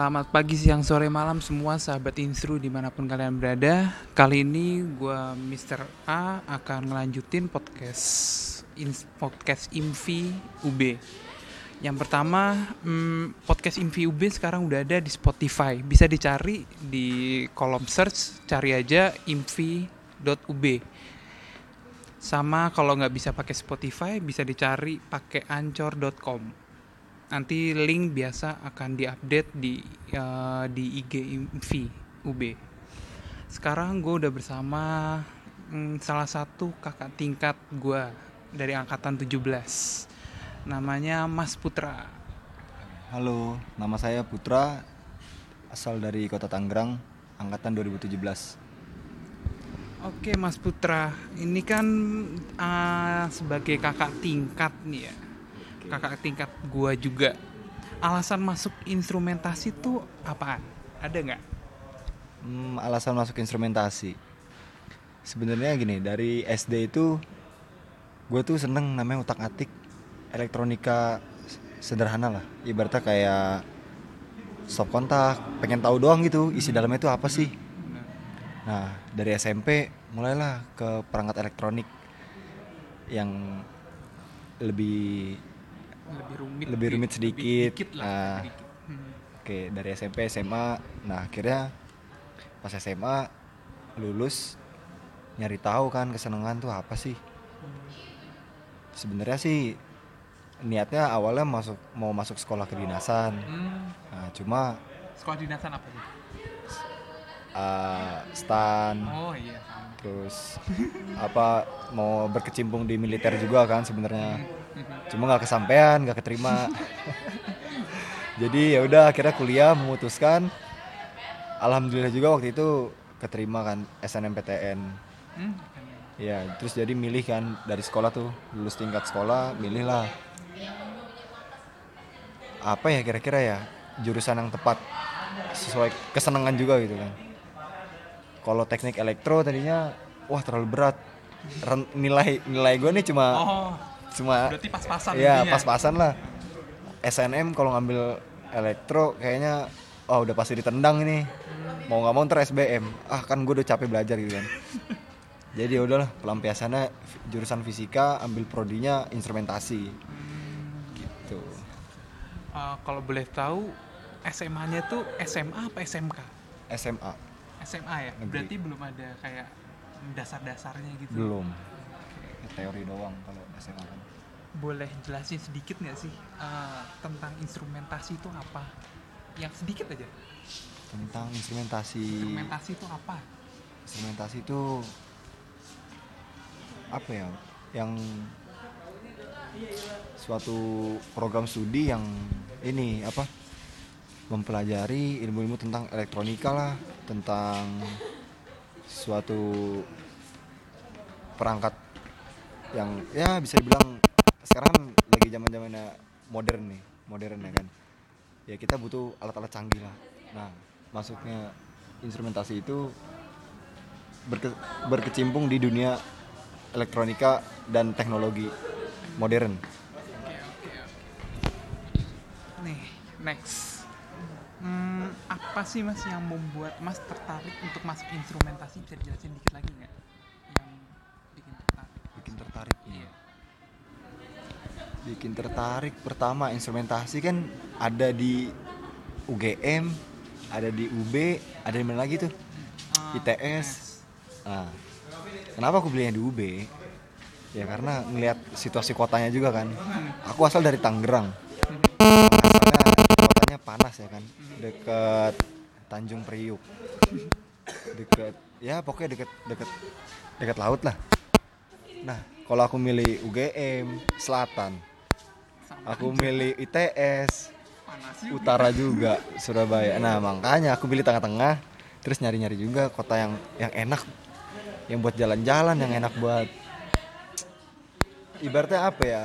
Selamat pagi, siang, sore, malam semua sahabat Instru di mana pun kalian berada. Kali ini gue Mr. A akan ngelanjutin podcast in- podcast Invi UB. Yang pertama, hmm, podcast Invi UB sekarang udah ada di Spotify. Bisa dicari di kolom search, cari aja invi.ub. Sama kalau nggak bisa pakai Spotify, bisa dicari pakai ancor.com nanti link biasa akan diupdate di uh, di IG Invi UB. Sekarang gue udah bersama mm, salah satu kakak tingkat gue dari angkatan 17. Namanya Mas Putra. Halo, nama saya Putra, asal dari Kota Tangerang, angkatan 2017. Oke Mas Putra, ini kan uh, sebagai kakak tingkat nih ya kakak tingkat gua juga alasan masuk instrumentasi tuh apaan ada nggak Hmm, alasan masuk instrumentasi. Sebenarnya gini, dari SD itu gue tuh seneng namanya utak atik elektronika sederhana lah. Ibaratnya kayak stop kontak, pengen tahu doang gitu isi dalamnya itu apa sih. Nah, dari SMP mulailah ke perangkat elektronik yang lebih lebih rumit Lebih rumit sedikit. lah Ah. sedikit. Hmm. Oke, dari SMP, SMA. Nah, akhirnya pas SMA lulus nyari tahu kan kesenangan tuh apa sih? Sebenarnya sih niatnya awalnya masuk mau masuk sekolah kedinasan. Hmm, Nah, cuma sekolah dinasan apa tuh uh, stan oh iya terus apa mau berkecimpung di militer juga kan sebenarnya. Cuma nggak kesampaian, nggak keterima. Jadi ya udah akhirnya kuliah memutuskan. Alhamdulillah juga waktu itu keterima kan SNMPTN. Hmm, Ya, terus jadi milih kan dari sekolah tuh, lulus tingkat sekolah, milih lah. Apa ya kira-kira ya jurusan yang tepat sesuai kesenangan juga gitu kan. Kalau teknik elektro tadinya wah terlalu berat. Ren- nilai nilai gue nih cuma oh cuma berarti pas-pasan ya intinya. pas-pasan lah. SNM kalau ngambil elektro kayaknya oh udah pasti ditendang ini. Mau nggak mau ntar SBM. Ah kan gue udah capek belajar gitu kan. Jadi ya udahlah pelampiasannya jurusan fisika ambil prodinya instrumentasi. Gitu. Eh, kalau boleh tahu SMA-nya tuh SMA apa SMK SMA SMA ya Negeri. berarti belum ada kayak dasar-dasarnya gitu belum. Teori doang kalau SMA kan. boleh jelasin sedikit nggak sih eh, tentang instrumentasi itu apa yang sedikit aja Tentang instrumentasi. instrumentasi itu apa Instrumentasi itu apa ya? Yang suatu program studi yang ini apa? Mempelajari ilmu-ilmu tentang elektronika lah, tentang suatu perangkat yang ya bisa dibilang sekarang lagi zaman-zamannya modern nih, modern ya kan. Ya kita butuh alat-alat canggih lah. Nah, masuknya instrumentasi itu berke- berkecimpung di dunia elektronika dan teknologi modern. nih next Hmm, apa sih mas yang membuat mas tertarik untuk masuk instrumentasi bisa dijelasin dikit lagi nggak yang bikin tertarik Bikin tertarik iya. Bikin tertarik pertama instrumentasi kan ada di UGM, ada di UB, ada di mana lagi tuh? Ah, ITS. Nah, kenapa aku belinya di UB? Ya karena ngelihat situasi kotanya juga kan. Aku asal dari Tangerang. Ya kan, deket Tanjung Priuk, deket ya pokoknya deket deket deket laut lah. Nah, kalau aku milih UGM Selatan, aku milih ITS utara juga Surabaya. Nah makanya aku pilih tengah-tengah, terus nyari-nyari juga kota yang yang enak, yang buat jalan-jalan, yang enak buat ibaratnya apa ya?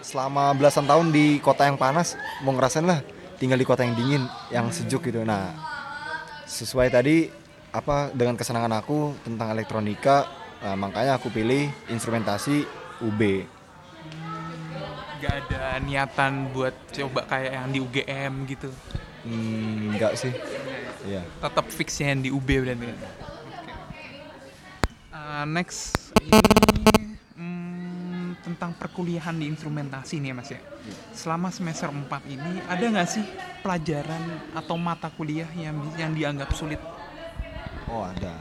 Selama belasan tahun di kota yang panas, mau ngerasain lah tinggal di kota yang dingin, yang sejuk gitu. Nah sesuai tadi apa dengan kesenangan aku tentang elektronika, nah, makanya aku pilih instrumentasi UB. nggak ada niatan buat coba kayak yang di UGM gitu Hmm, enggak sih. Iya. Tetap fixnya yang di UB berarti. Oke. Uh, next ini perkuliahan di instrumentasi nih ya, Mas ya. Selama semester 4 ini ada nggak sih pelajaran atau mata kuliah yang yang dianggap sulit? Oh, ada.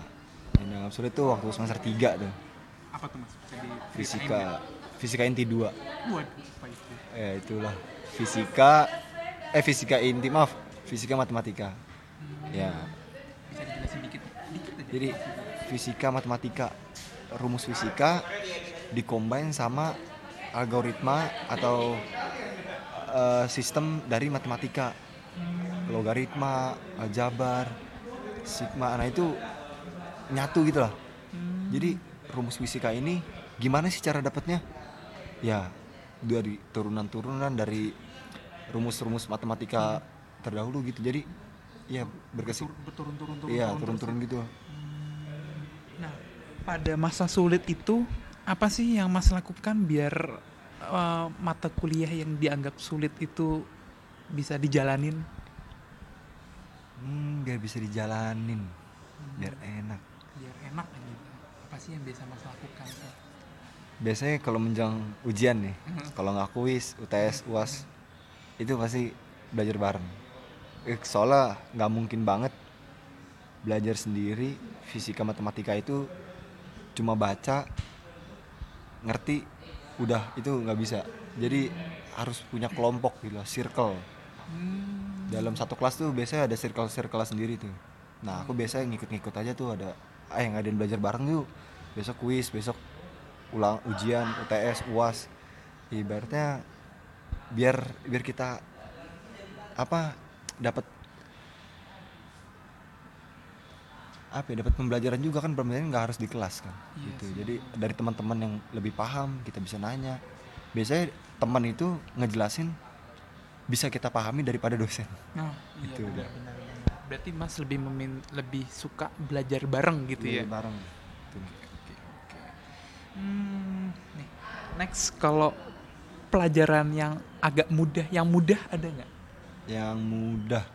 Yang dianggap sulit tuh waktu semester 3 tuh. Apa tuh Mas? Fisika fisika inti 2. Waduh, apa itu? Ya, itulah. Fisika eh fisika inti, maaf. Fisika matematika. Ya. Bisa dijelasin dikit? Dikit aja. Jadi fisika matematika rumus fisika dikombin sama algoritma atau eh, sistem dari matematika. Logaritma aljabar sigma. Nah itu nyatu gitu lah. Jadi rumus fisika ini gimana sih cara dapatnya? Ya dari turunan-turunan dari rumus-rumus matematika terdahulu gitu. Jadi ya Berturun-turun turun. iya turun-turun gitu. Nah, pada masa sulit itu apa sih yang Mas lakukan biar eh, mata kuliah yang dianggap sulit itu bisa dijalanin? Hmm, biar bisa dijalanin, biar enak. Biar enak aja. Apa sih yang biasa Mas lakukan? Biasanya kalau menjelang ujian nih, kalau nggak kuis, UTS, UAS, itu pasti belajar bareng. Eh, soalnya nggak mungkin banget belajar sendiri fisika matematika itu cuma baca, ngerti, udah itu nggak bisa. Jadi harus punya kelompok gitu, circle. Dalam satu kelas tuh biasanya ada circle-circle sendiri tuh. Nah aku biasanya ngikut-ngikut aja tuh ada, ah yang ngadain belajar bareng yuk. Besok kuis, besok ulang ujian, UTS, UAS. Ibaratnya biar biar kita apa dapat apa ya, dapat pembelajaran juga kan pembelajaran nggak harus di kelas kan Iya gitu sih. jadi dari teman-teman yang lebih paham kita bisa nanya biasanya teman itu ngejelasin bisa kita pahami daripada dosen Nah, iya Itu udah. benar, benar. Berarti Mas lebih memin lebih suka belajar bareng gitu ya? Belajar bareng Tuh. Oke, oke. Hmm, nih, next kalau pelajaran yang agak mudah, yang mudah ada nggak? yang mudah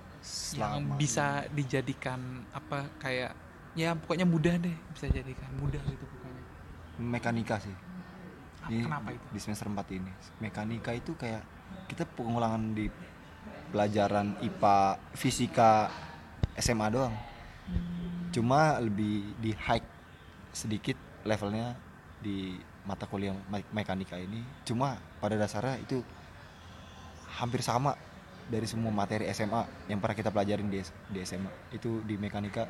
yang bisa dijadikan apa kayak ya pokoknya mudah deh bisa jadikan. Mudah gitu pokoknya. Mekanika sih. Di- kenapa itu? di semester 4 ini. Mekanika itu kayak kita pengulangan di pelajaran IPA fisika SMA doang. Cuma lebih di high sedikit levelnya di mata kuliah me- mekanika ini. Cuma pada dasarnya itu hampir sama dari semua materi SMA yang pernah kita pelajarin di, di SMA itu di mekanika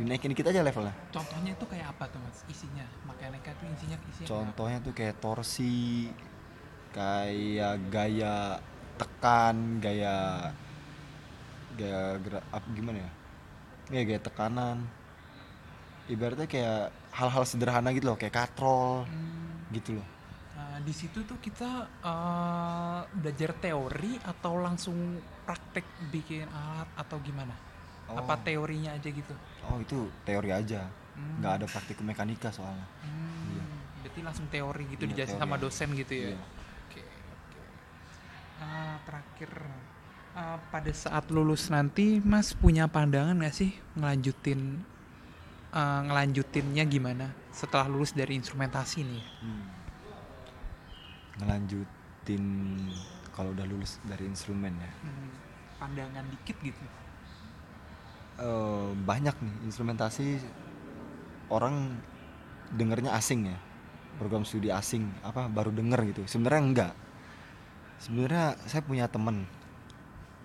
dinaikin dikit aja levelnya contohnya itu kayak apa tuh mas isinya mekanika itu isinya isinya Contohnya tuh kayak torsi, kayak gaya tekan, gaya gaya gerak apa gimana ya? Ya gaya tekanan. Ibaratnya kayak hal-hal sederhana gitu loh, kayak katrol? Hmm, gitu loh. nah, di situ tuh kita eh, belajar teori atau langsung praktek bikin alat atau gimana apa Oh. teorinya aja gitu Oh, itu teori aja. Hmm. nggak ada praktikum mekanika soalnya. Hmm, Iya. berarti langsung teori gitu Iya, dijelasin sama dosen gitu ya Iya. Oke, oke. Ah, terakhir, ah, pada saat lulus nanti, Mas punya pandangan nggak sih ngelanjutin, ah, ngelanjutinnya gimana setelah lulus dari instrumentasi nih? Hmm. Ngelanjutin kalau udah lulus dari instrumen ya. Hmm, pandangan dikit gitu. Eh, banyak nih instrumentasi orang dengernya asing ya. Program studi asing apa baru denger gitu. Sebenarnya enggak. Sebenarnya saya punya temen.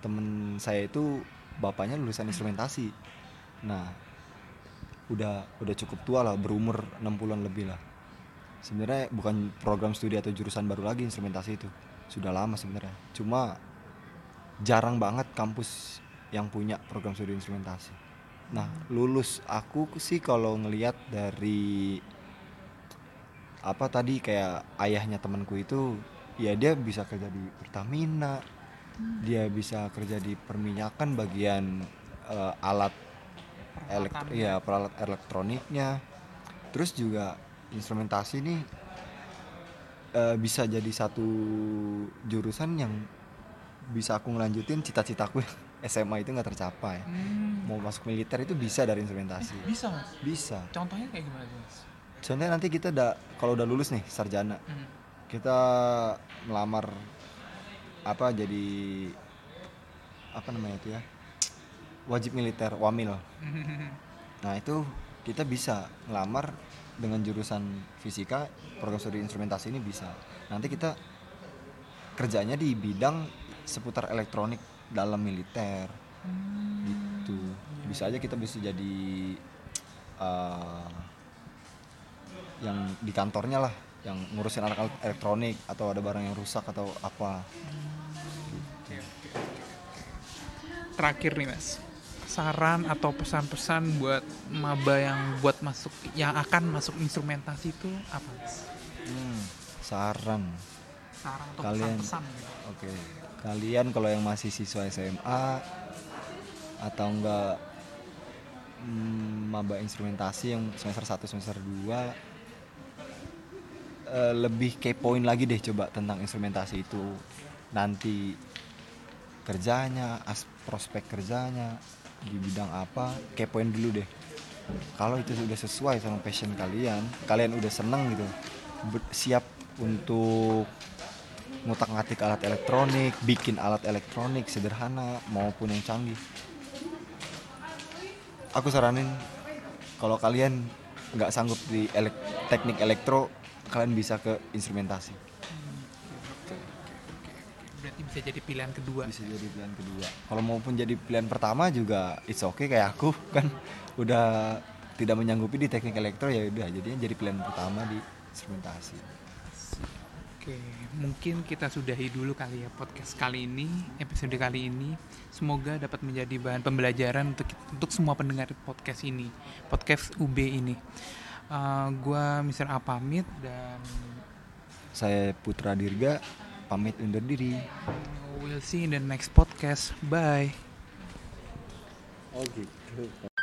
Temen saya itu bapaknya lulusan instrumentasi. Nah udah udah cukup tua lah berumur 60-an lebih lah. Sebenarnya bukan program studi atau jurusan baru lagi instrumentasi itu. Sudah lama sebenarnya. Cuma jarang banget kampus yang punya program studi instrumentasi. Nah, lulus aku sih kalau ngelihat dari apa tadi kayak ayahnya temanku itu ya dia bisa kerja di Pertamina, dia bisa kerja di perminyakan bagian eh, alat elek Peralatan. ya peralat elektroniknya. Terus juga instrumentasi nih eh, bisa jadi satu jurusan yang bisa aku ngelanjutin cita-citaku SMA itu nggak tercapai Hmm. mau masuk militer itu bisa dari instrumentasi Bisa mas. bisa Contohnya kayak gimana mas? contohnya nanti kita udah kalau udah lulus nih sarjana Hmm. kita melamar apa jadi apa namanya itu ya wajib militer wamil nah itu kita bisa ngelamar dengan jurusan fisika program studi instrumentasi ini bisa nanti kita kerjanya di bidang seputar elektronik dalam militer. Gitu. Bisa aja kita bisa jadi eh, yang di kantornya lah yang ngurusin alat-alat elektronik atau ada barang yang rusak atau apa. Terakhir nih mas, saran atau pesan-pesan buat maba yang buat masuk yang akan masuk instrumentasi itu apa mas? Hmm, saran Saran atau Kalian- pesan-pesan? gitu. Oke, kalian kalau yang masih siswa SMA atau enggak mm, maba instrumentasi yang semester 1 semester 2 eh, lebih kepoin lagi deh coba tentang instrumentasi itu. Nanti kerjanya, as prospek kerjanya di bidang apa, kepoin dulu deh. Kalau itu sudah sesuai sama passion kalian, kalian udah seneng gitu, siap untuk ngutak-ngatik alat elektronik, bikin alat elektronik sederhana maupun yang canggih. Aku saranin kalau kalian nggak sanggup di elek- teknik elektro, kalian bisa ke instrumentasi. Berarti bisa jadi pilihan kedua. Bisa jadi pilihan kedua. Kalau maupun jadi pilihan pertama juga it's okay kayak aku kan udah tidak menyanggupi di teknik elektro ya udah jadinya jadi pilihan pertama di instrumentasi. Oke, mungkin kita sudahi dulu kali ya podcast kali ini, episode kali ini. Semoga dapat menjadi bahan pembelajaran untuk untuk semua pendengar podcast ini, podcast UB ini. Uh, gua Mr. A pamit dan Saya Putra Dirga pamit undur diri. we'll see in the next podcast. Bye. Oh gitu.